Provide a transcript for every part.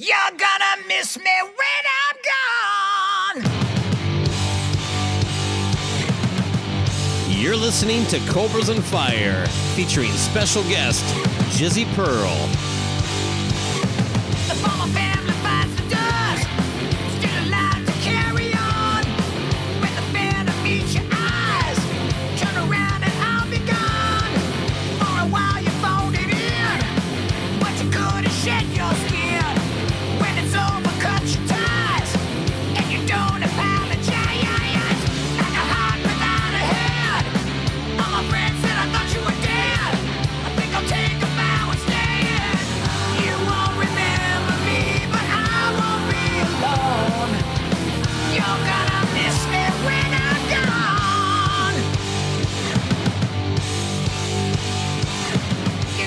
You're gonna miss me when I'm gone. You're listening to Cobras and Fire, featuring special guest Jizzy Pearl.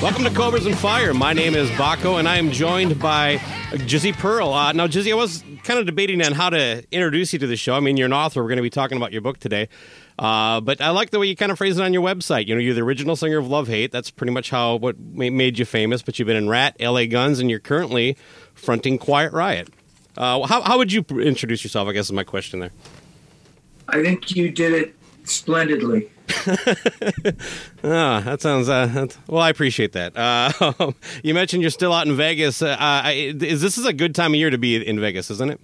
Welcome to Cobras and Fire. My name is Baco, and I am joined by Jizzy Pearl. Uh, now, Jizzy, I was kind of debating on how to introduce you to the show. I mean, you're an author. We're going to be talking about your book today. Uh, but I like the way you kind of phrase it on your website. You know, you're the original singer of Love Hate. That's pretty much how what made you famous. But you've been in Ratt, L.A. Guns, and you're currently fronting Quiet Riot. Uh, how, how would you introduce yourself? I guess is my question there. I think you did it splendidly. Ah, that sounds. Uh, well, I appreciate that. Uh, you mentioned you're still out in Vegas. Uh, I, is this is a good time of year to be in Vegas, isn't it?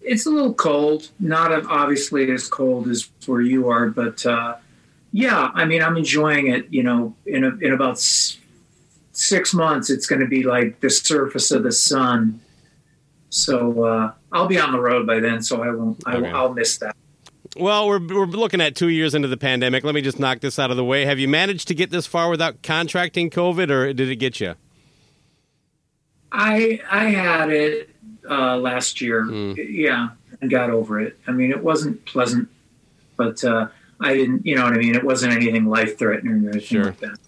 It's a little cold, not obviously as cold as where you are, but uh, yeah, I mean, I'm enjoying it. You know, in a, in about s- six months, it's going to be like the surface of the sun. So uh, I'll be on the road by then, so I won't. I, Okay. I'll miss that. Well, we're we're looking at two years into the pandemic. Let me just knock this out of the way. Have you managed to get this far without contracting COVID, or did it get you? I I had it uh, last year, Mm. yeah, and got over it. I mean, it wasn't pleasant, but uh, I didn't. You know what I mean? It wasn't anything life threatening or anything Sure. like that.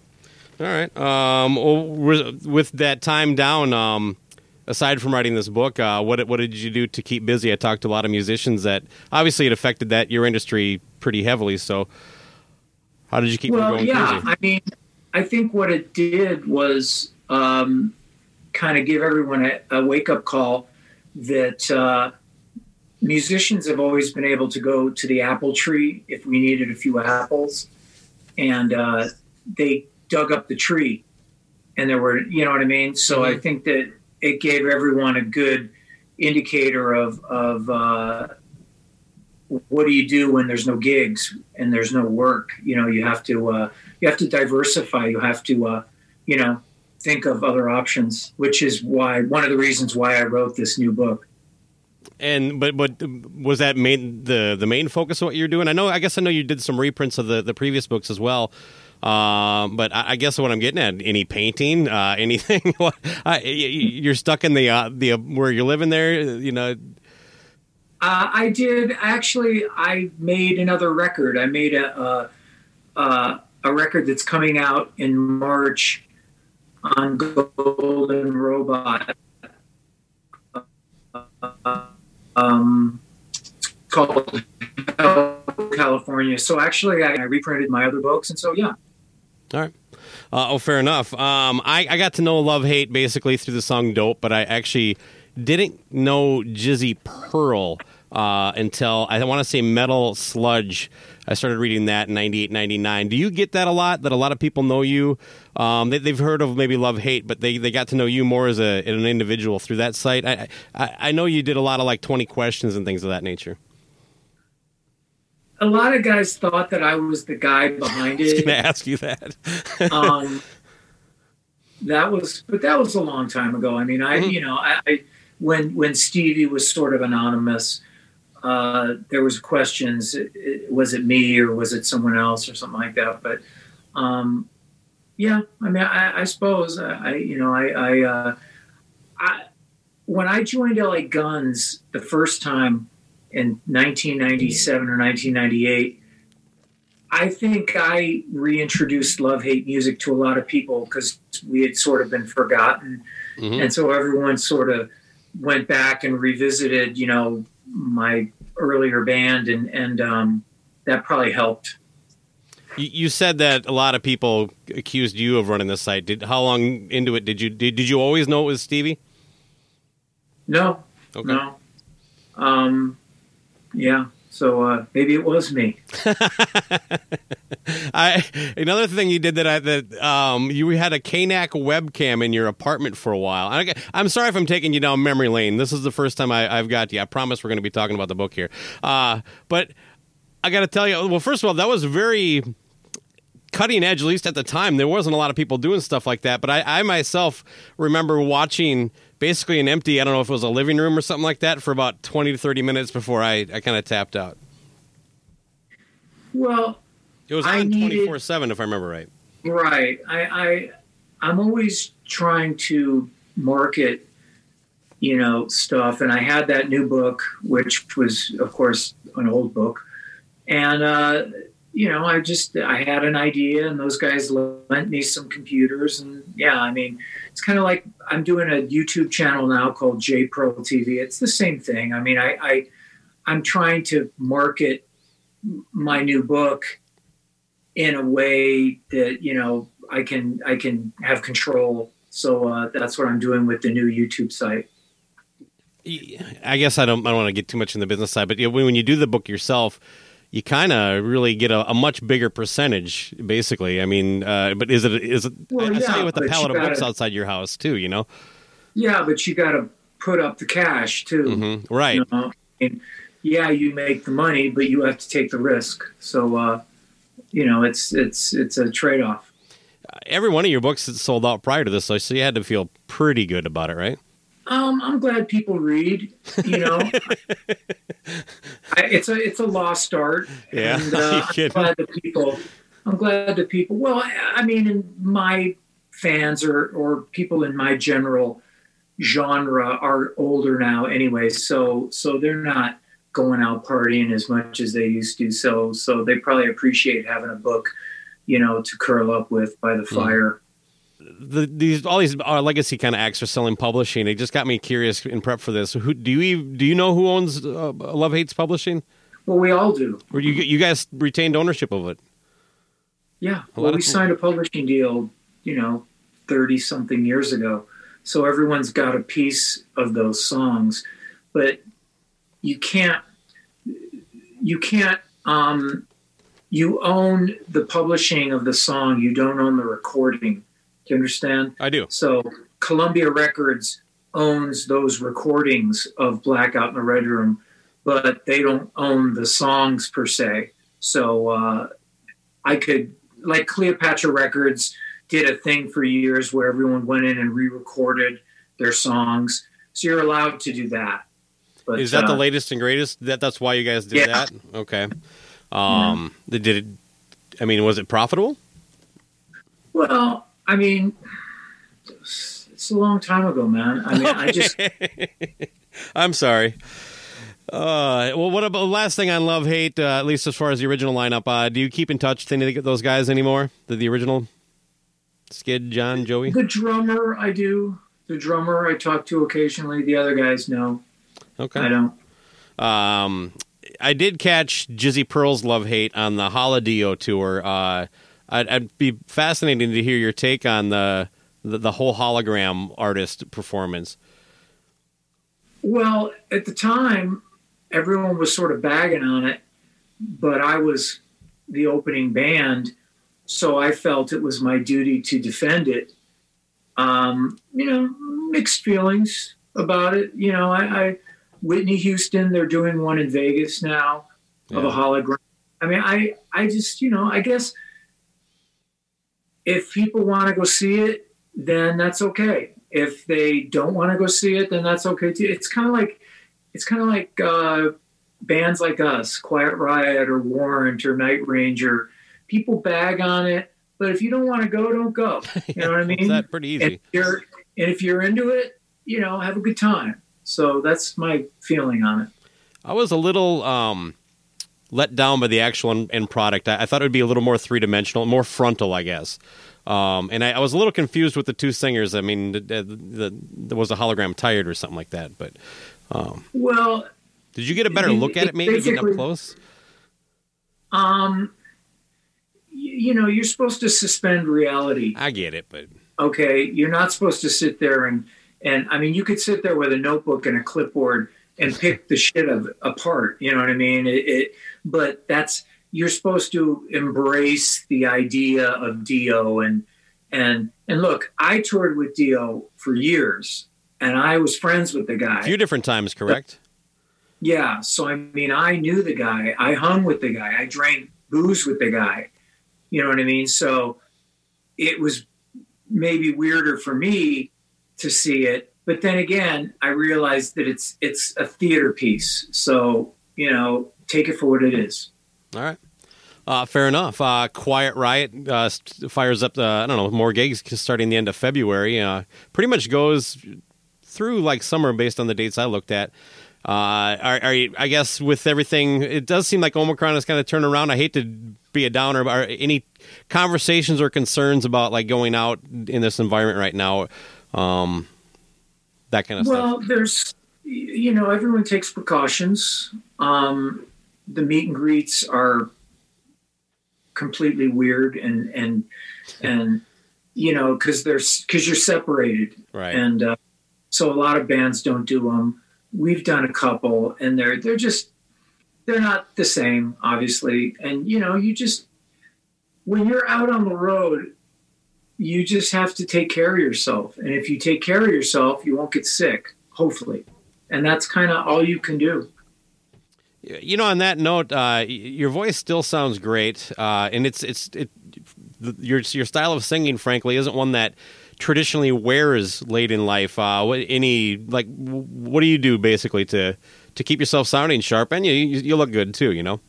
All right. Um, well, with with that time down, um, aside from writing this book, uh, what what did you do to keep busy? I talked to a lot of musicians that obviously it affected that your industry pretty heavily. So, how did you keep well, going yeah. I mean, I think what it did was um, kind of give everyone a, a wake up call that uh, musicians have always been able to go to the apple tree if we needed a few apples, and uh, they dug up the tree, and there were, you know what I mean. So I think that it gave everyone a good indicator of of uh, what do you do when there's no gigs and there's no work you know you have to uh, you have to diversify you have to uh, you know think of other options which is why one of the reasons why i wrote this new book And but but was that main the the main focus of what you're doing? I know. I guess I know you did some reprints of the the previous books as well. Um, but I, I guess what I'm getting at, any painting, uh, anything, What- I, y- y- you're stuck in the uh, the uh, where you're living there. You know, uh, i did actually i made another record i made a a, a, a record that's coming out in march on golden robot um, it's called California. So actually, I, I reprinted my other books, and so yeah, All right. Uh, oh, fair enough. Um, I, I got to know Love Hate basically through the song Dope, but I actually didn't know Jizzy Pearl uh, until I want to say Metal Sludge. I started reading that in 98, 99. Do you get that a lot? That a lot of people know you? Um, they, they've heard of maybe Love Hate, but they, they got to know you more as a, an individual through that site. I, I, I know you did a lot of like 20 questions and things of that nature. A lot of guys thought that I was the guy behind it. I was going to ask you that. um, that was, but that was a long time ago. I mean, I, Mhm. you know, I, I when when Stevie was sort of anonymous, uh, there was questions: i- was it me or was it someone else or something like that? But um, yeah, I mean, I, I suppose I, I, you know, I, I, uh, I, when I joined LA Guns the first time in 1997 or 1998. I think I reintroduced love hate music to a lot of people because we had sort of been forgotten. Mhm. And so everyone sort of went back and revisited, you know, my earlier band and, and um, that probably helped. You, you said that a lot of people accused you of running the site. Did how long into it did you did, did you always know it was Stevie? No, Okay. no. Um, yeah. So uh, maybe it was me. I another thing you did that I that um you had a Kanak webcam in your apartment for a while. I, I'm sorry if I'm taking you down memory lane. This is the first time I, I've got you. I promise we're going to be talking about the book here. Uh, but I got to tell you, well, first of all, that was very cutting edge, at least at the time. There wasn't a lot of people doing stuff like that. But I, I myself remember watching basically an empty, I don't know if it was a living room or something like that, for about 20 to 30 minutes before I, I kind of tapped out. Well, It was on 24 7, if I remember right. Right. I, I I'm always trying to market, you know, stuff. And I had that new book, which was, of course, an old book. And uh, you know, I just I had an idea, and those guys lent me some computers, and yeah, I mean, it's kind of like I'm doing a YouTube channel now called JPearl TV. It's the same thing. I mean, I, I I'm trying to market my new book in a way that you know I can I can have control. So uh, that's what I'm doing with the new YouTube site. I guess I don't. I don't want to get too much in the business side, but when you do the book yourself, you kind of really get a, a much bigger percentage. Basically, I mean, uh, but is it is it? Well, I yeah, you with a but pallet you of books gotta- outside your house too. You know, Yeah, but you got to put up the cash too. hmm right? You know? and yeah, you make the money, but you have to take the risk. So uh, you know, it's it's it's a trade off. Every one of your books sold out prior to this, so you had to feel pretty good about it, right? Um, I'm glad people read. You know, I, it's a it's a lost art. Yeah, and, uh, I'm glad that people. I'm glad that people. Well, I mean, my fans or or people in my general genre are older now, anyway. So so they're not going out partying as much as they used to. So so they probably appreciate having a book, you know, to curl up with by the Mm. The, these all these uh, legacy kind of acts are selling publishing. It just got me curious in prep for this. Who do you do you know who owns uh, Love Hates Publishing? Well, we all do. Or you you guys retained ownership of it? Yeah. Well, we signed a publishing deal, you know, 30 something years ago. So everyone's got a piece of those songs, but you can't, you can't, um, you own the publishing of the song, you don't own the recording. Do you understand? I do. So Columbia Records owns those recordings of Blackout in the Red Room, but they don't own the songs per se. So uh, I could, like Cleopatra Records did a thing for years where everyone went in and re-recorded their songs. So you're allowed to do that. But, Is that the uh, latest and greatest? That that's why you guys did Yeah. that? Okay. Um, they did it? I mean, was it profitable? Well, I mean, it's a long time ago, man. I mean, I just I'm sorry. Uh, well, what about last thing on Love Hate? Uh, at least as far as the original lineup, uh, do you keep in touch with any of those guys anymore? The, the original Skid, John, Joey. The drummer, I do. The drummer, I talk to occasionally. The other guys, no, Okay. I don't. Um, I did catch Jizzy Pearl's Love Hate on the Holodio tour. Uh, I'd, I'd be fascinating to hear your take on the the, the whole hologram artist performance. Well, at the time, everyone was sort of bagging on it, but I was the opening band, so I felt it was my duty to defend it. Um, you know, mixed feelings about it. You know, I, I Whitney Houston, they're doing one in Vegas now of a hologram. I mean, I, I just, you know, I guess if people want to go see it, then that's okay. If they don't want to go see it, then that's okay too. It's kind of like, it's kind of like uh, bands like us, Quiet Riot or Warrant or Night Ranger. People bag on it, but if you don't want to go, don't go. You know what I mean? It's that pretty and easy. if you're and if you're into it, you know, have a good time. So that's my feeling on it. I was a little um, let down by the actual end, end product. I, I thought it would be a little more three dimensional, more frontal, I guess. Um, and I, I was a little confused with the two singers. I mean, the, the, the, there was a hologram tired or something like that. But um, Well, did you get a better It- look at it it? Maybe getting up close. um, you, you know, you're supposed to suspend reality. I get it, but Okay, you're not supposed to sit there and and I mean, you could sit there with a notebook and a clipboard and pick the shit of apart. You know what I mean? It, it, but that's you're supposed to embrace the idea of Dio and and and look, I toured with Dio for years, and I was friends with the guy. A few different times, correct? Yeah. So I mean, I knew the guy. I hung with the guy. I drank booze with the guy. You know what I mean? So it was maybe weirder for me to see it, but then again, I realized that it's it's a theater piece. So you know, take it for what it is. All right. Uh, fair enough. Uh, Quiet Riot uh, fires up the I don't know more gigs starting the end of February. Uh, pretty much goes through like summer based on the dates I looked at. Uh, are, are you, I guess with everything, it does seem like Omicron has kind of turned around. I hate to be a downer, but are any conversations or concerns about like going out in this environment right now? Um, that kind of Well, stuff. there's, you know, everyone takes precautions. Um, the meet and greets are completely weird and and and you know because there's because you're separated Right. and uh, so a lot of bands don't do them. We've done a couple, and they're they're just they're not the same, obviously. And you know, you just when you're out on the road, you just have to take care of yourself. And if you take care of yourself, you won't get sick, hopefully. And that's kind of all you can do. You know, on that note, uh, your voice still sounds great, uh, and it's it's it, the, your your style of singing, frankly, isn't one that traditionally wears late in life. Uh, what, any like, what do you do basically to to keep yourself sounding sharp and you you, you look good too? You know,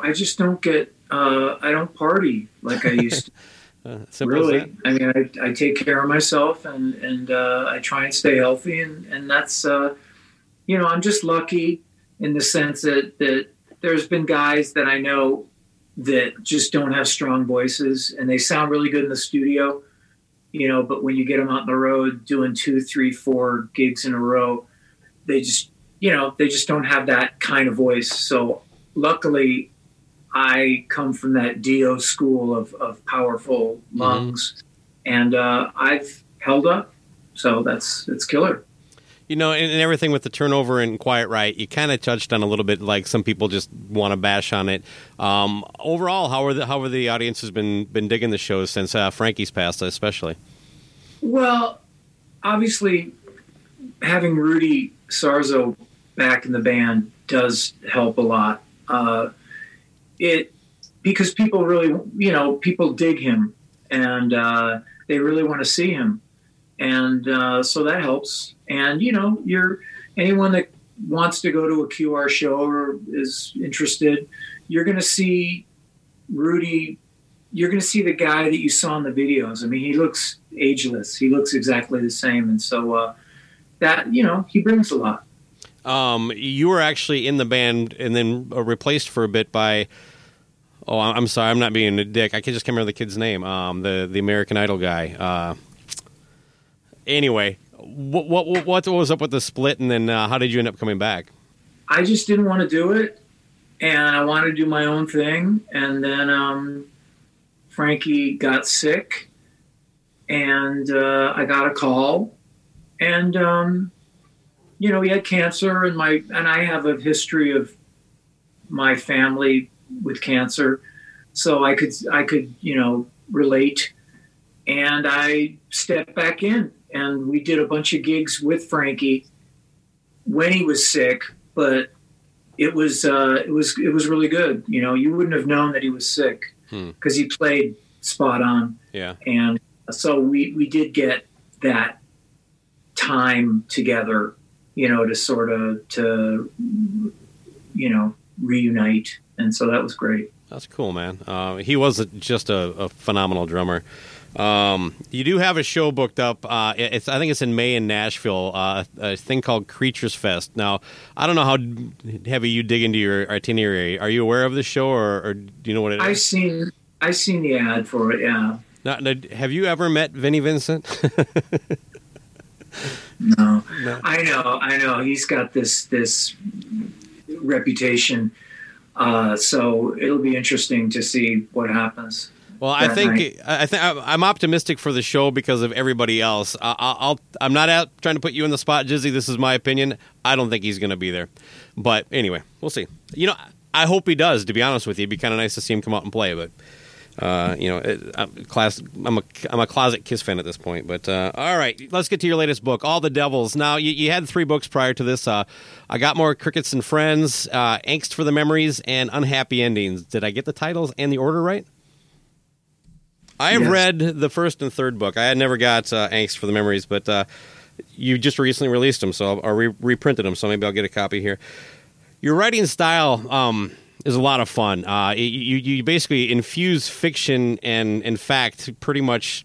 I just don't get. Uh, I don't party like I used to. uh, really? i mean I, I take care of myself and and uh, i try and stay healthy and and that's uh, you know i'm just lucky in the sense that that there's been guys that i know that just don't have strong voices and they sound really good in the studio you know but when you get them out on the road doing two three four gigs in a row they just you know they just don't have that kind of voice. So luckily I come from that Dio school of, of powerful lungs, and uh, I've held up. So that's it's killer. You know, and, and everything with the turnover and Quiet Riot, you kind of touched on a little bit. Like some people just want to bash on it. Um, overall, how are the how are the audiences been been digging the shows since uh, Frankie's passed, especially? Well, obviously, having Rudy Sarzo back in the band does help a lot. Uh, it because people really, you know, people dig him and uh, they really want to see him, and uh, so that helps. And you know, you're anyone that wants to go to a QR show or is interested, you're going to see Rudy you're going to see the guy that you saw in the videos. I mean, he looks ageless. He looks exactly the same, and so uh, that you know he brings a lot. Um, you were actually in the band and then uh, replaced for a bit by. Oh, I'm sorry, I'm not being a dick. I can just can't remember the kid's name. Um, the the American Idol guy. Uh, anyway, what what what was up with the split, and then uh, how did you end up coming back? I just didn't want to do it, and I wanted to do my own thing. And then um, Frankie got sick, and uh, I got a call, and um, you know he had cancer, and my and I have a history of my family with cancer, so I could I could you know relate, and I stepped back in, and we did a bunch of gigs with Frankie when he was sick, but it was uh, it was it was really good. You know, you wouldn't have known that he was sick Hmm. because he played spot on, Yeah. and so we we did get that time together. You know, to sort of to you know reunite, and so that was great. That's cool, man. Uh, he was a, just a, a phenomenal drummer. Um, you do have a show booked up. Uh, it's I think it's in May in Nashville. Uh, a thing called Creatures Fest. Now I don't know how heavy you dig into your itinerary. Are you aware of the show, or, or do you know what it I is? seen I seen the ad for it. Yeah, Now, now, have you ever met Vinnie Vincent? no, No. I know, I know. He's got this this reputation, uh, so it'll be interesting to see what happens. Well, I think night. I think I'm optimistic for the show because of everybody else. I- I'll, I'll I'm not out trying to put you in the spot, Jizzy. This is my opinion. I don't think he's going to be there, but anyway, we'll see. You know, I hope he does. To be honest with you, it'd be kind of nice to see him come out and play. But uh, you know, it, I'm, class. I'm a I'm a closet Kiss fan at this point. But uh, all right, let's get to your latest book, All the Devils. Now, you, you had three books prior to this. Uh, I got more crickets and friends, uh, angst for the memories, and unhappy endings. Did I get the titles and the order right? I have Yes. read the first and third book. I had never got uh, Angst for the Memories, but uh, you just recently released them, so or re- reprinted them. So maybe I'll get a copy here. Your writing style um, is a lot of fun. Uh, you you basically infuse fiction and and fact pretty much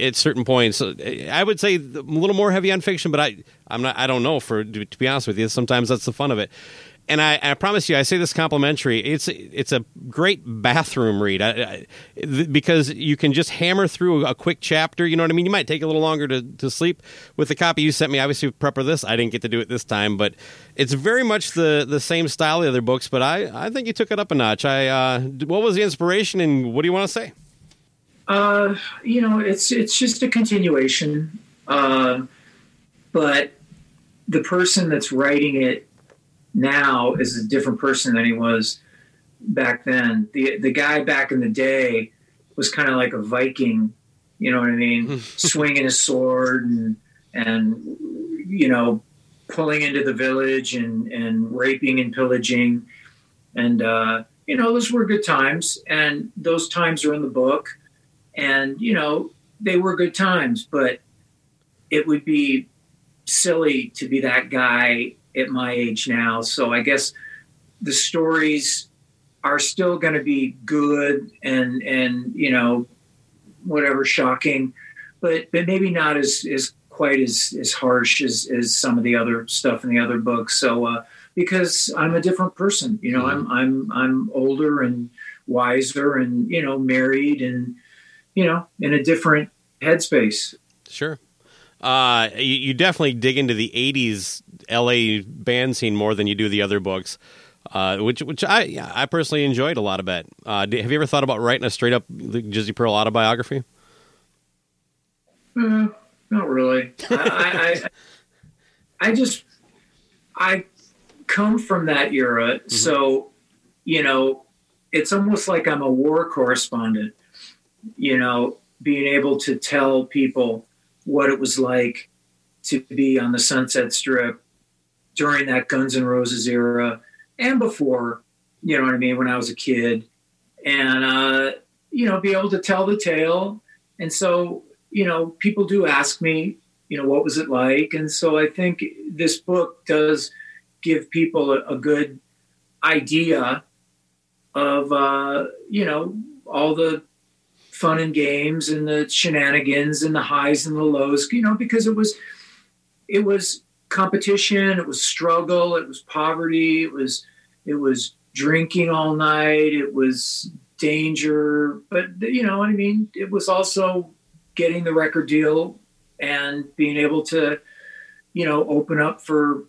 at certain points. I would say a little more heavy on fiction, but I I'm not I don't know for to be honest with you. Sometimes that's the fun of it. And I, I promise you, I say this complimentary. It's it's a great bathroom read I, I, th- because you can just hammer through a quick chapter. You know what I mean? You might take a little longer to, to sleep. With the copy you sent me, obviously prepper this, I didn't get to do it this time, but it's very much the, the same style of the other books. But I, I think you took it up a notch. I uh, what was the inspiration, and what do you want to say? Uh, you know, it's it's just a continuation, uh, but the person that's writing it now is a different person than he was back then. the The guy back in the day was kind of like a Viking, you know what I mean, swinging his sword and and you know pulling into the village and and raping and pillaging, and uh, you know those were good times, and those times are in the book. And you know they were good times but it would be silly to be that guy at my age now so i guess the stories are still going to be good and and you know whatever shocking but but maybe not as as quite as as harsh as as some of the other stuff in the other books so uh because i'm a different person you know i'm i'm i'm older and wiser and you know married and you know, in a different headspace. Sure. Uh, you, you definitely dig into the '80s LA band scene more than you do the other books, uh, which which I yeah, I personally enjoyed a lot of it. Uh, have you ever thought about writing a straight up Jizzy Pearl autobiography? Uh, not really. I, I, I, I just, I come from that era, so you know, it's almost like I'm a war correspondent. You know, being able to tell people what it was like to be on the Sunset Strip during that Guns N' Roses era and before. You know what I mean? When I was a kid, and uh, you know, be able to tell the tale. And so, you know, people do ask me, you know, what was it like? And so I think this book does give people a, a good idea of, uh, you know, all the fun and games and the shenanigans and the highs and the lows, you know, because it was, it was competition, it was struggle, it was poverty, it was, it was drinking all night, it was danger, but you know what I mean? It was also getting the record deal and being able to, you know, open up for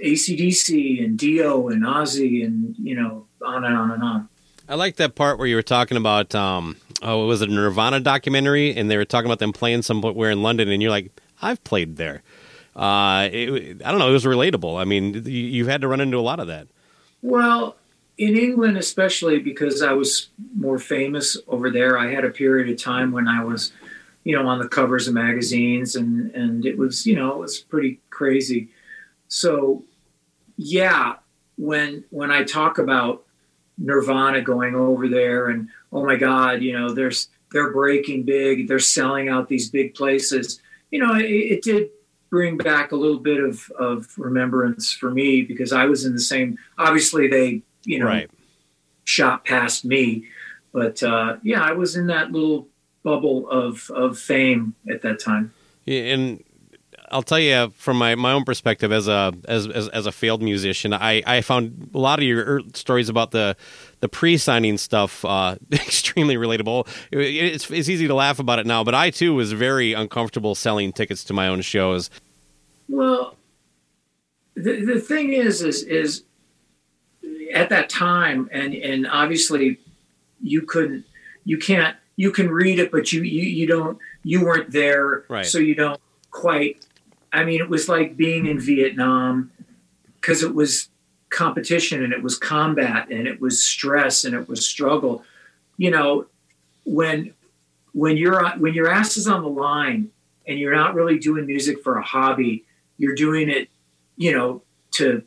ACDC and Dio and Ozzy and, you know, on and on and on. I like that part where you were talking about um, oh, it was a Nirvana documentary, and they were talking about them playing somewhere in London, and you're like, I've played there. Uh, it, I don't know, it was relatable. I mean, you, you've had to run into a lot of that. Well, in England, especially because I was more famous over there, I had a period of time when I was, you know, on the covers of magazines, and and it was, you know, it was pretty crazy. So, yeah, when when I talk about Nirvana going over there, and oh my God, you know, there's they're breaking big, they're selling out these big places. You know, it, it did bring back a little bit of of remembrance for me because I was in the same. Obviously, they you know Right. shot past me, but uh, yeah, I was in that little bubble of of fame at that time. Yeah, and I'll tell you from my, my own perspective as a as, as as a failed musician, I, I found a lot of your er- stories about the the pre signing stuff uh, extremely relatable. It- it's it's easy to laugh about it now, but I too was very uncomfortable selling tickets to my own shows. Well, the the thing is, is is at that time, and and obviously, you couldn't, you can't you can read it, but you you, you don't you weren't there, Right. so you don't quite. I mean, it was like being in Vietnam because it was competition and it was combat and it was stress and it was struggle. You know, when when you're when your ass is on the line and you're not really doing music for a hobby, you're doing it, you know, to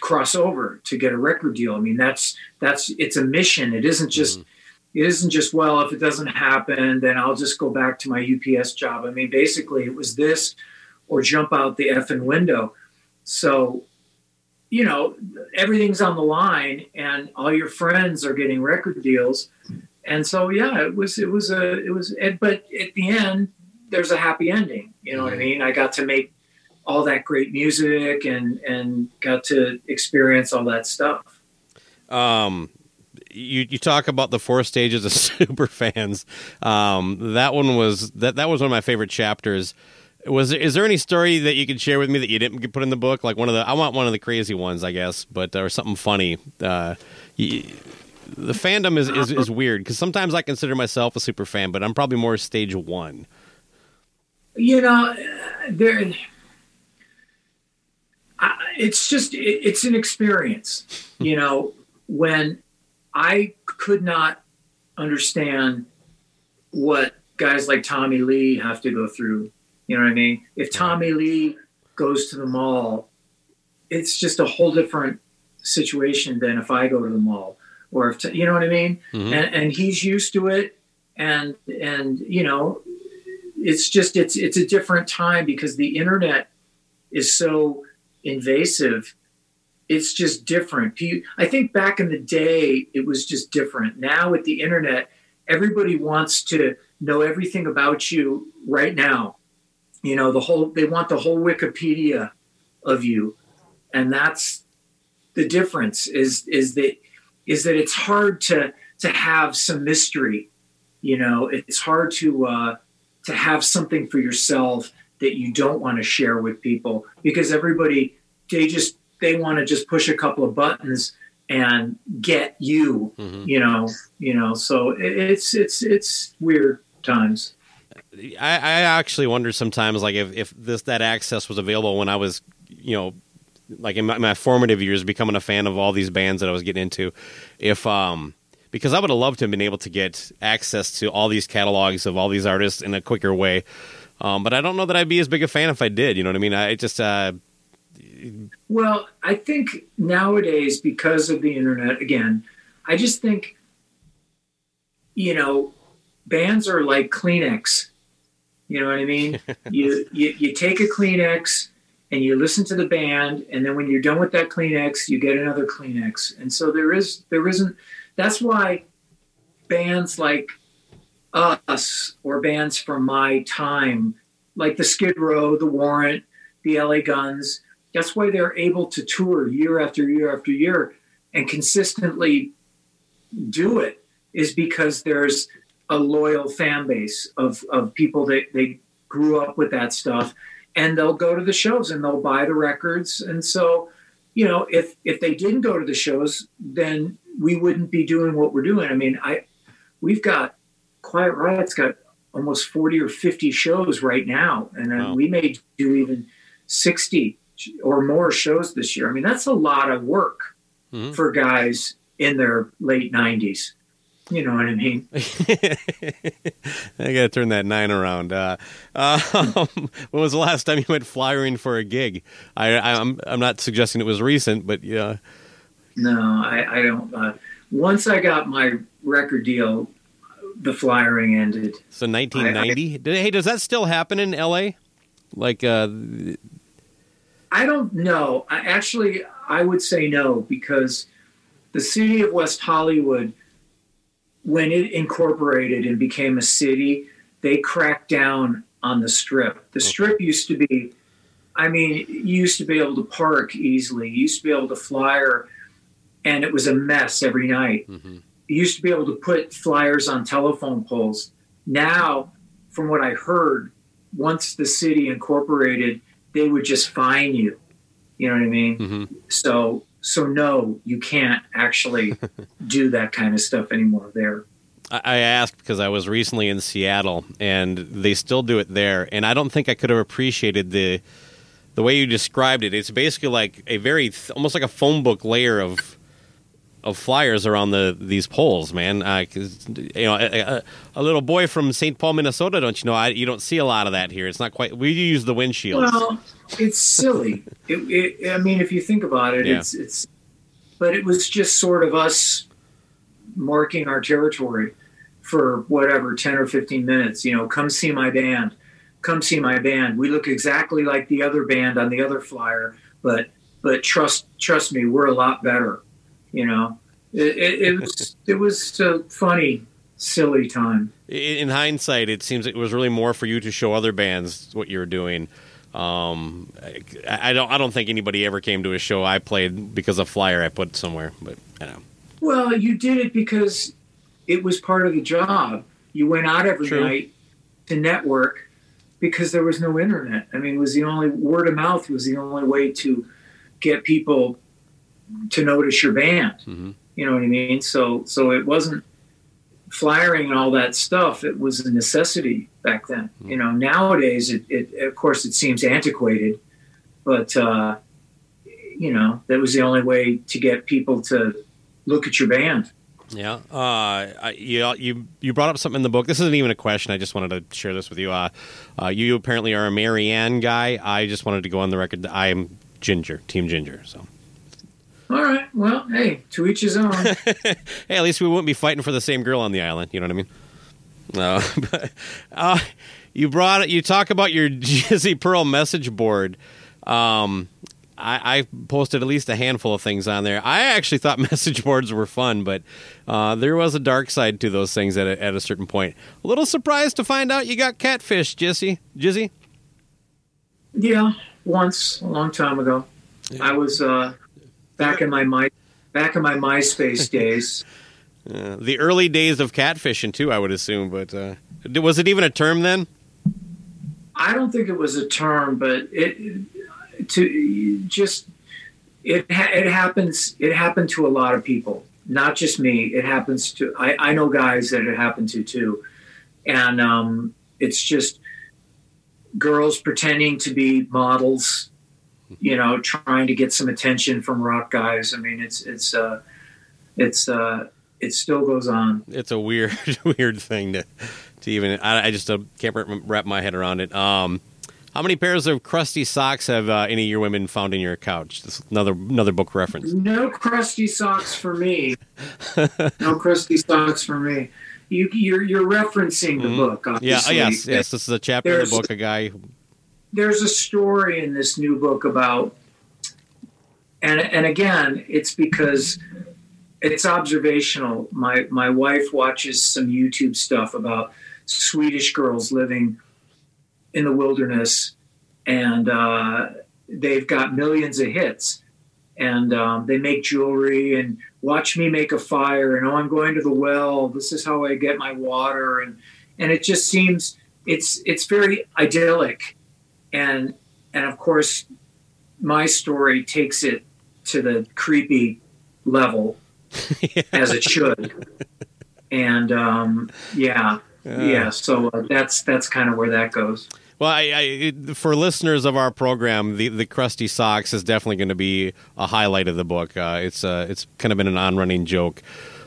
cross over to get a record deal. I mean, that's that's it's a mission. It isn't just mm-hmm. it isn't just well if it doesn't happen then I'll just go back to my UPS job. I mean, basically it was this or jump out the effing window. So, you know, everything's on the line and all your friends are getting record deals. And so yeah, it was it was a it was but at the end there's a happy ending. You know what I mean? I got to make all that great music and and got to experience all that stuff. Um, you you talk about the four stages of super fans. Um, that one was that that was one of my favorite chapters. Was is there any story that you could share with me that you didn't put in the book? Like one of the I want one of the crazy ones, I guess, but or something funny. Uh, you, the fandom is is, is weird because sometimes I consider myself a super fan, but I'm probably more stage one. you know there it's just it, it's an experience you know when i could not understand what guys like tommy lee have to go through you know what i mean? If tommy lee goes to the mall it's just a whole different situation than if i go to the mall. Or if you know what i mean? Mhm. and, and he's used to it and and you know it's just it's it's a different time because the internet is so invasive. It's just different. I think back in the day it was just different. Now with the internet everybody wants to know everything about you right now you know the whole they want the whole wikipedia of you. And that's the difference is is that is that it's hard to to have some mystery you know. It's hard to uh to have something for yourself that you don't want to share with people because everybody they just they want to just push a couple of buttons and get you Mhm. you know you know. So it's it's it's weird times I, I actually wonder sometimes, like if, if this that access was available when I was, you know, like in my, my formative years, becoming a fan of all these bands that I was getting into, if um, because I would have loved to have been able to get access to all these catalogs of all these artists in a quicker way, um, but I don't know that I'd be as big a fan if I did. You know what I mean? I just uh, Well, I think nowadays, because of the internet, again, I just think, you know, bands are like Kleenex. You know what I mean? you, you you take a Kleenex and you listen to the band, and then when you're done with that Kleenex, you get another Kleenex. And so there is there isn't. That's why bands like us or bands from my time, like the Skid Row, the Warrant, the LA Guns, that's why they're able to tour year after year after year and consistently do it is because there's a loyal fan base of, of people that they grew up with that stuff. And they'll go to the shows and they'll buy the records. And so you know if if they didn't go to the shows then we wouldn't be doing what we're doing. I mean i we've got quiet riot's got almost 40 or 50 shows right now. And then Wow. we may do even 60 or more shows this year. I mean that's a lot of work Mhm. for guys in their late 90s you know what i mean I gotta turn that nine around. Uh, um, when was the last time you went flyering for a gig? I, I'm I'm not suggesting it was recent, but yeah. No, I, I don't. Uh, once I got my record deal, the flyering ended. So 1990. Did- hey, does that still happen in L.A.? Like, uh, I don't know. I actually I would say no because the city of West Hollywood, when it incorporated and became a city, they cracked down on the strip. The strip used to be, I mean, you used to be able to park easily. You used to be able to flyer, and it was a mess every night. mhm. You used to be able to put flyers on telephone poles. Now, from what I heard, once the city incorporated, they would just fine you. You know what I mean? Mhm. So, so no, you can't actually do that kind of stuff anymore there. I asked because I was recently in Seattle, and they still do it there. And I don't think I could have appreciated the the way you described it. It's basically like a very th- almost like a phone book layer of of flyers around the these poles, man. Uh you know, a, a, a little boy from St. Paul, Minnesota, don't you know? I, you don't see a lot of that here. It's not quite. We use the windshields. Well, it's silly. it, it, I mean, if you think about it, Yeah. it's it's. But it was just sort of us marking our territory for whatever ten or fifteen minutes. You know, come see my band. Come see my band. We look exactly like the other band on the other flyer, but but trust trust me, we're a lot better. You know, it, it, it was it was a funny, silly time. in in hindsight, it seems it was really more for you to show other bands what you were doing. Um, I, I don't. I don't think anybody ever came to a show I played because of flyer I put somewhere. But I know. Well, you did it because it was part of the job. You went out every True. night to network because there was no internet. I mean, it was the only word of mouth was the only way to get people to notice your band. Mhm. You know what I mean? So, so it wasn't flyering and all that stuff. It was a necessity back then. You know, nowadays, it, it of course it seems antiquated, but uh, you know that was the only way to get people to look at your band. Yeah. Uh, you you you brought up something in the book. This isn't even a question. I just wanted to share this with you. Uh, uh, you apparently are a Mary Ann guy. I just wanted to go on the record that I am Ginger, Team Ginger. So All right. Well, hey, to each his own. hey, at least we wouldn't be fighting for the same girl on the island. You know what I mean? No. but, uh, you brought it. You talk about your Jizzy Pearl message board. Um, I, I posted at least a handful of things on there. I actually thought message boards were fun, but uh, there was a dark side to those things at a, at a certain point. A little surprised to find out you got catfish, Jizzy. Jizzy. yeah, once a long time ago, I was uh, back in my my back in my MySpace days. Uh, the early days of catfishing too, I would assume. But uh, was it even a term then? I don't think it was a term, but it to just it it happens. It happened to a lot of people, not just me. It happens to I, I know guys that it happened to too, and um, it's just girls pretending to be models, you know, trying to get some attention from rock guys. I mean, it's it's uh, it's uh, it still goes on. it's a weird weird thing to to even I, I just uh, can't wrap- my head around it. Um, how many pairs of crusty socks have uh, any of your women found in your couch? This is another another book reference. No crusty socks for me. no crusty socks for me. You, you're you're referencing the book, Mm-hmm. Yeah, obviously. uh, yes, yes. This is a chapter in the book. A guy. There's a story in this new book about, and and again, it's because it's observational. My my wife watches some YouTube stuff about Swedish girls living in the wilderness, and uh, they've got millions of hits. And um, they make jewelry and watch me make a fire. And oh, I'm going to the well. This is how I get my water. And and it just seems it's it's very idyllic. And and of course, my story takes it to the creepy level as it should. And um, yeah, yeah. So uh, that's that's kind of where that goes. Well, I, I, for listeners of our program, the, the crusty socks is definitely going to be a highlight of the book. Uh, it's uh, it's kind of been an on running joke.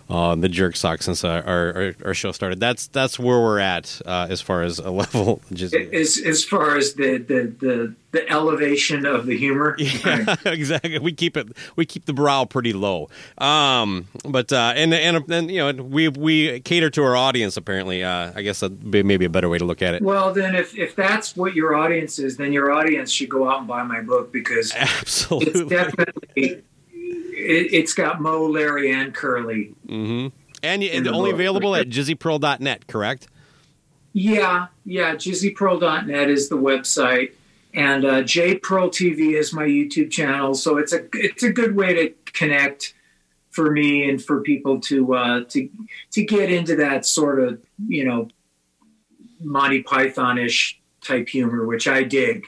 Uh, the jerk socks since our, our our show started. That's that's where we're at uh, as far as a level. Just, As as far as the the the, the elevation of the humor. Yeah, exactly. We keep it. We keep the brow pretty low. Um, but uh, and and and you know we we cater to our audience. Apparently, uh, I guess that be maybe a better way to look at it. Well, then, if, if that's what your audience is, then your audience should go out and buy my book because it's Absolutely. definitely it, it's got Moe, Larry, and Curly. Mm-hmm. And, and the only book, available at jizzypearl.net, correct? Yeah, yeah. JizzyPearl.net is the website, and uh, JPearl TV is my YouTube channel. So it's a it's a good way to connect for me and for people to uh, to to get into that sort of you know Monty Python ish type humor, which I dig.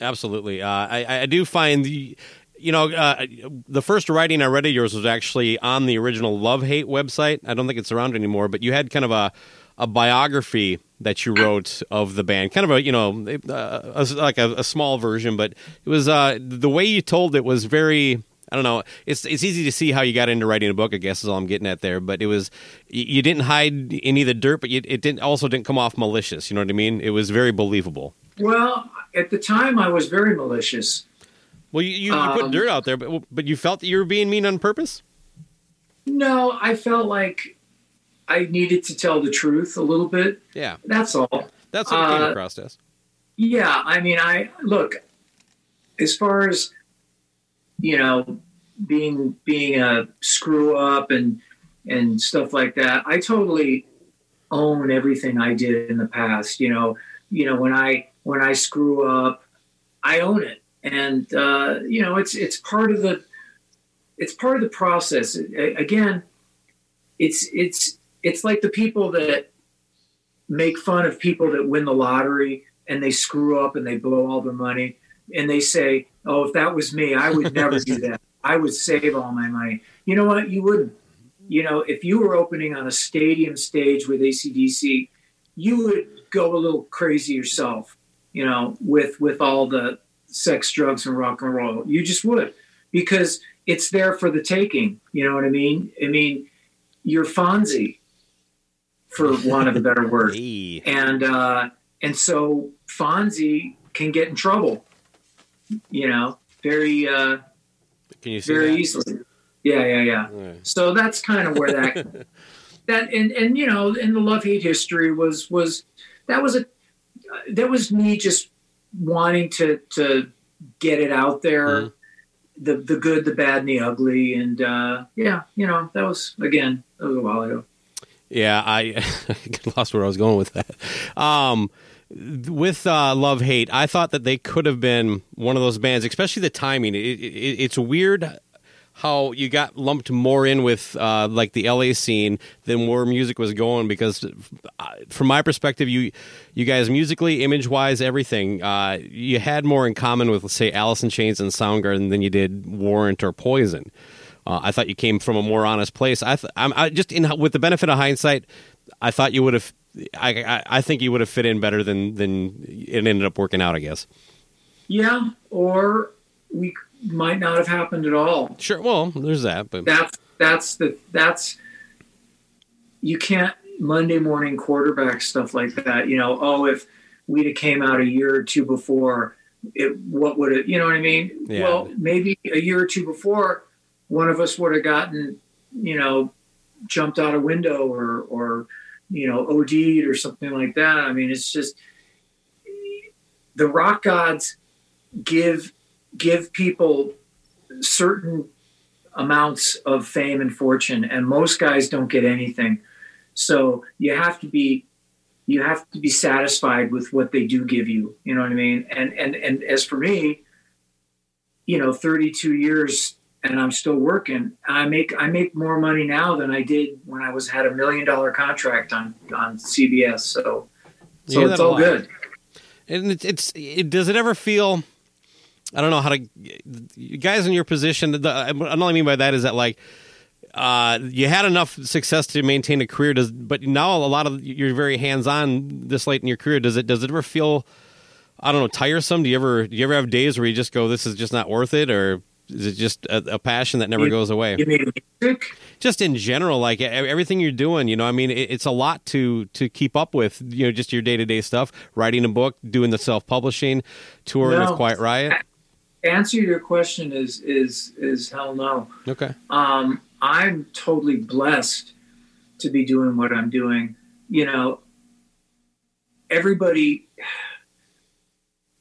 Absolutely. Uh, I, I do find the, you know, uh, the first writing I read of yours was actually on the original Love Hate website. I don't think it's around anymore, but you had kind of a a biography that you wrote of the band, kind of a you know, uh, a, like a, a, small version, but it was uh, the way you told it was very. I don't know. It's it's easy to see how you got into writing a book. I guess is all I'm getting at there. But it was you didn't hide any of the dirt, but you, it didn't also didn't come off malicious. You know what I mean? It was very believable. Well, at the time, I was very malicious. Well, you, you, you put Um, dirt out there, but but you felt that you were being mean on purpose. No, I felt like I needed to tell the truth a little bit. Yeah, That's all. that's what it came Uh, across as. Yeah, I mean, I look as far as you know, being being a screw up and and stuff like that. I totally own everything I did in the past. You know, you know when I when I screw up, I own it, and uh, you know it's it's part of the it's part of the process. Again, it's it's it's like the people that make fun of people that win the lottery and they screw up and they blow all their money and they say, "Oh, if that was me, I would never do that. I would save all my money." You know what? You wouldn't. You know, if you were opening on a stadium stage with ACDC, you would go a little crazy yourself. You know, with with all the sex, drugs, and rock and roll, you just would because it's there for the taking. You know what I mean? I mean, you're Fonzie, for want of a better word Hey. and uh, and so Fonzie can get in trouble, you know, very uh, Can you see very that? easily. Yeah, yeah, yeah. Yeah. So that's kind of where that that and and you know, in the love hate history was was that was a that was me just wanting to to get it out there. Mhm. The, the good, the bad, and the ugly, and uh, yeah, you know that was again that was a while ago. Yeah, I lost where I was going with that. Um, with uh, Love Hate, I thought that they could have been one of those bands, especially the timing. It, it, it's weird how you got lumped more in with uh, like the LA scene than where music was going because uh, from my perspective you you guys musically image wise everything uh, you had more in common with say Alice in Chains and Soundgarden than you did Warrant or Poison. Uh, I thought you came from a more honest place. I th- I'm I just in with the benefit of hindsight I thought you would have I, I, I think you would have fit in better than than it ended up working out I guess. Yeah, or we might not have happened at all. sure well there's that but That's that's the that's you can't Monday morning quarterback stuff like that. You know, oh, if we'd have came out a year or two before, it what would it? You know what I mean? Yeah. Well, maybe a year or two before, one of us would have gotten, you know, jumped out a window or or you know OD'd or something like that. I mean, it's just the rock gods give give people certain amounts of fame and fortune and most guys don't get anything. So you have to be you have to be satisfied with what they do give you you know what i mean? And and and as for me you know 32 years and i'm still working i make i make more money now than i did when i was had a million dollar contract on on cbs so so it's all good. And it's, it's it, does it ever feel? I don't know how to. You guys in your position. The, what I mean by that is that like uh, you had enough success to maintain a career. Does but now a lot of you're very hands on this late in your career. Does it does it ever feel? I don't know, tiresome. Do you ever do you ever have days where you just go, this is just not worth it, or is it just a, a passion that never You- goes away? you mean music just in general, like everything you're doing, you know, I mean, it, it's a lot to to keep up with, you know, just your day to day stuff, writing a book, doing the self publishing, touring No. with Quiet Riot. Answer to your question is is is hell no Okay, um, I'm totally blessed to be doing what I'm doing. You know, everybody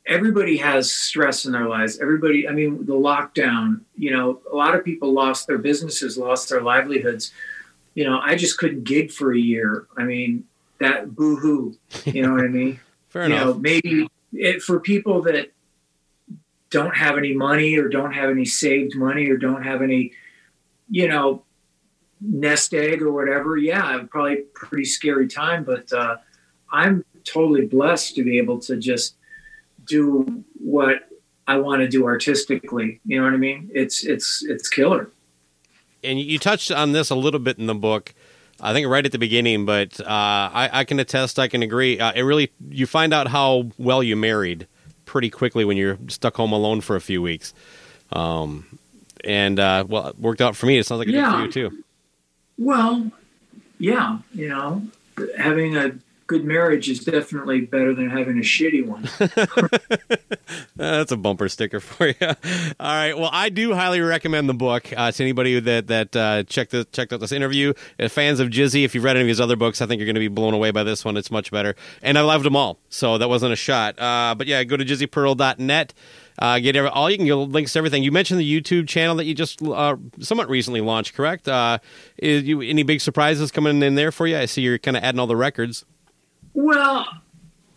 everybody has stress in their lives. Everybody, I mean, the lockdown, you know, a lot of people lost their businesses, lost their livelihoods. You know, I just couldn't gig for a year. I mean, that boo hoo. You know what I mean? fair you enough. know maybe it, for people that don't have any money or don't have any saved money or don't have any you know nest egg or whatever yeah probably pretty scary time but uh, i'm totally blessed to be able to just do what I want to do artistically. You know what I mean? It's it's it's killer. and you touched on this a little bit in the book i think right at the beginning but uh, I, I can attest i can agree uh, it really you find out how well you married pretty quickly when you're stuck home alone for a few weeks. Um, and uh, well it worked out for me. It sounds like it did Yeah. for you too. Well, yeah, you know, having a good marriage is definitely better than having a shitty one. That's a bumper sticker for you. All right. Well, I do highly recommend the book uh, to anybody that that uh, checked the, checked out this interview. Uh, fans of Jizzy, if you've read any of his other books, I think you're going to be blown away by this one. It's much better, and I loved them all. So that wasn't a shot. Uh, but yeah, go to jizzypearl.net. Uh, get every, all you can get links to everything. You mentioned the YouTube channel that you just uh, somewhat recently launched, correct? Uh, is you any big surprises coming in there for you? I see you're kind of adding all the records. Well,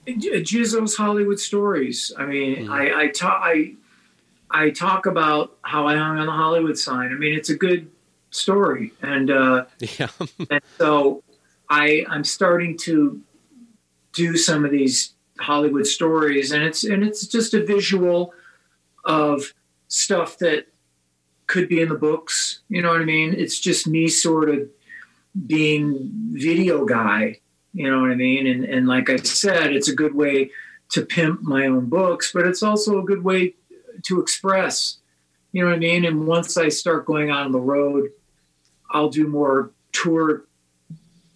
Jizzo's Hollywood stories. I mean, I I talk I I talk about how I hung on the Hollywood sign. I mean, it's a good story, and uh, Yeah. and so I I'm starting to do some of these Hollywood stories, and it's and it's just a visual of stuff that could be in the books. You know what I mean? It's just me sort of being video guy. You know what I mean? And and like I said, it's a good way to pimp my own books, but it's also a good way to express. You know what I mean? And once I start going on the road, I'll do more tour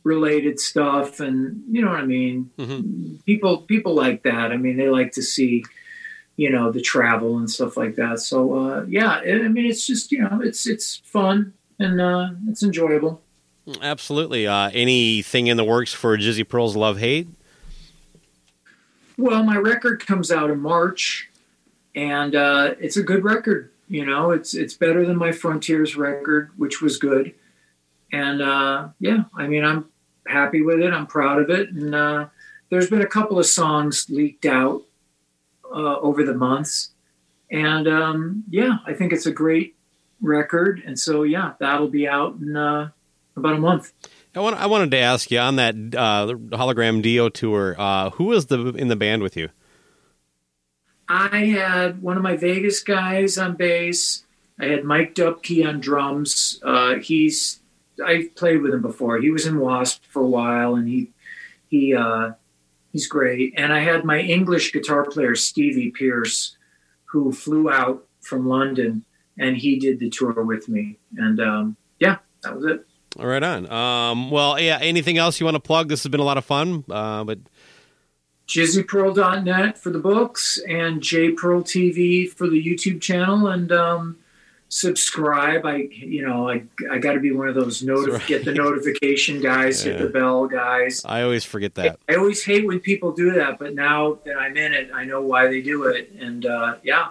related stuff and you know what I mean? Mhm. People people like that. I mean, they like to see you know the travel and stuff like that. So uh yeah, I I mean it's just, you know, it's it's fun and uh it's enjoyable. Absolutely. Uh, anything in the works for Jizzy Pearl's Love Hate? Well, my record comes out in March, and uh, it's a good record. You know, it's it's better than my Frontiers record, which was good. And uh, yeah, I mean, I'm happy with it. I'm proud of it. And uh, there's been a couple of songs leaked out uh, over the months, and um, yeah, I think it's a great record. And so yeah, that'll be out in uh, about a month. I, want, I wanted to ask you on that uh, hologram Dio tour. Uh, who was the in the band with you? I had one of my Vegas guys on bass. I had Mike Dupke on drums. Uh, he's I played with him before. He was in Wasp for a while, and he he uh, he's great. And I had my English guitar player Stevie Pierce, who flew out from London, and he did the tour with me. And um, yeah, that was it. All right, on. Um, well, yeah. Anything else you want to plug? This has been a lot of fun. Uh, but JizzyPearl.net for the books and JPearl TV for the YouTube channel and um, subscribe. I you know I I got to be one of those notif- Right. get the notification guys, hit the bell guys. I always forget that. I always hate when people do that, but now that I'm in it, I know why they do it. And uh, yeah,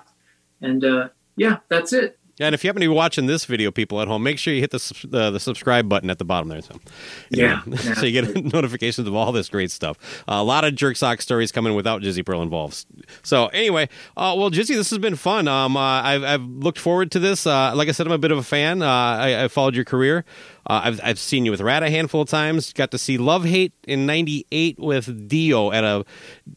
and uh, yeah, that's it. And if you happen to be watching this video, people at home, make sure you hit the uh, the subscribe button at the bottom there. So, Yeah. so you get notifications of all this great stuff. Uh, a lot of jerk sock stories coming without Jizzy Pearl involved. So anyway, uh, well, Jizzy, this has been fun. Um, uh, I've, I've looked forward to this. Uh, like I said, I'm a bit of a fan. Uh, I, I followed your career. Uh, I've, I've seen you with Ratt a handful of times. Got to see Love Hate in '98 with Dio at a.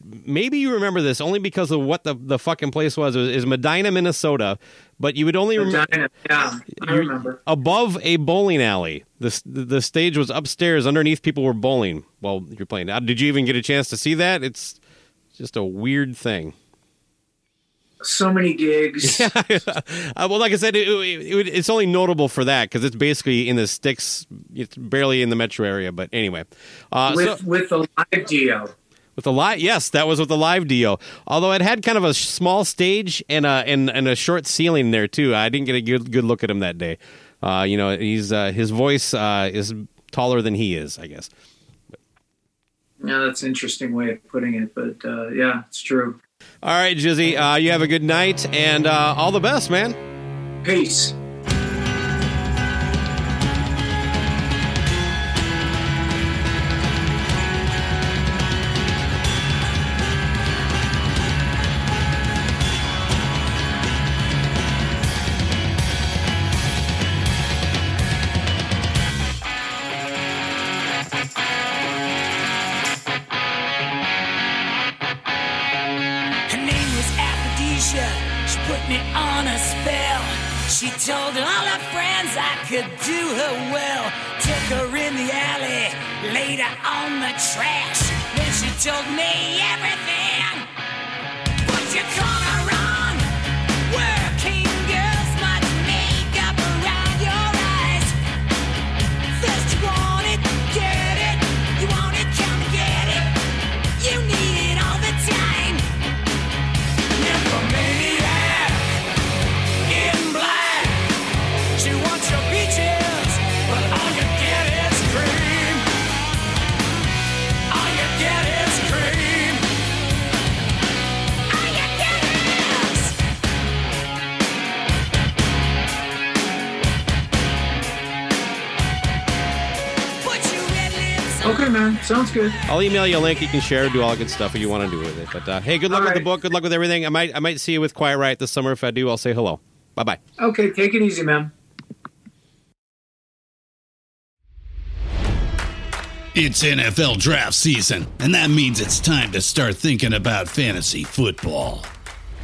Maybe you remember this only because of what the, the fucking place was. It was, it was Medina, Minnesota. But you would only remember Vagina, yeah, remember. above a bowling alley. The the stage was upstairs. Underneath, people were bowling while you're playing. Did you even get a chance to see that? It's just a weird thing. So many gigs. uh, well, like I said, it, it, it- it's only notable for that because it's basically in the sticks. It's barely in the metro area, but anyway. Uh, so, with with the live Dio. With the live, yes, that was with the live Dio. Although it had kind of a small stage and a and, and a short ceiling there too. I didn't get a good good look at him that day. Uh, you know, he's uh, his voice uh, is taller than he is, I guess. Yeah, that's an interesting way of putting it, but uh, yeah, it's true. All right, Jizzy, uh, you have a good night and uh, all the best, man. Peace. She told all her friends I could do her well. Took her in the alley, laid her on the trash. Then she told me everything. But you caught lips on. Okay, man. Sounds good. I'll email you a link. You can share, do all the good stuff what you want to do with it. But uh, hey, good luck All with the book. Good luck with everything. I might I might see you with Quiet Riot this summer. If I do, I'll say hello. Bye bye. Okay, take it easy, man. It's NFL draft season, and that means it's time to start thinking about fantasy football.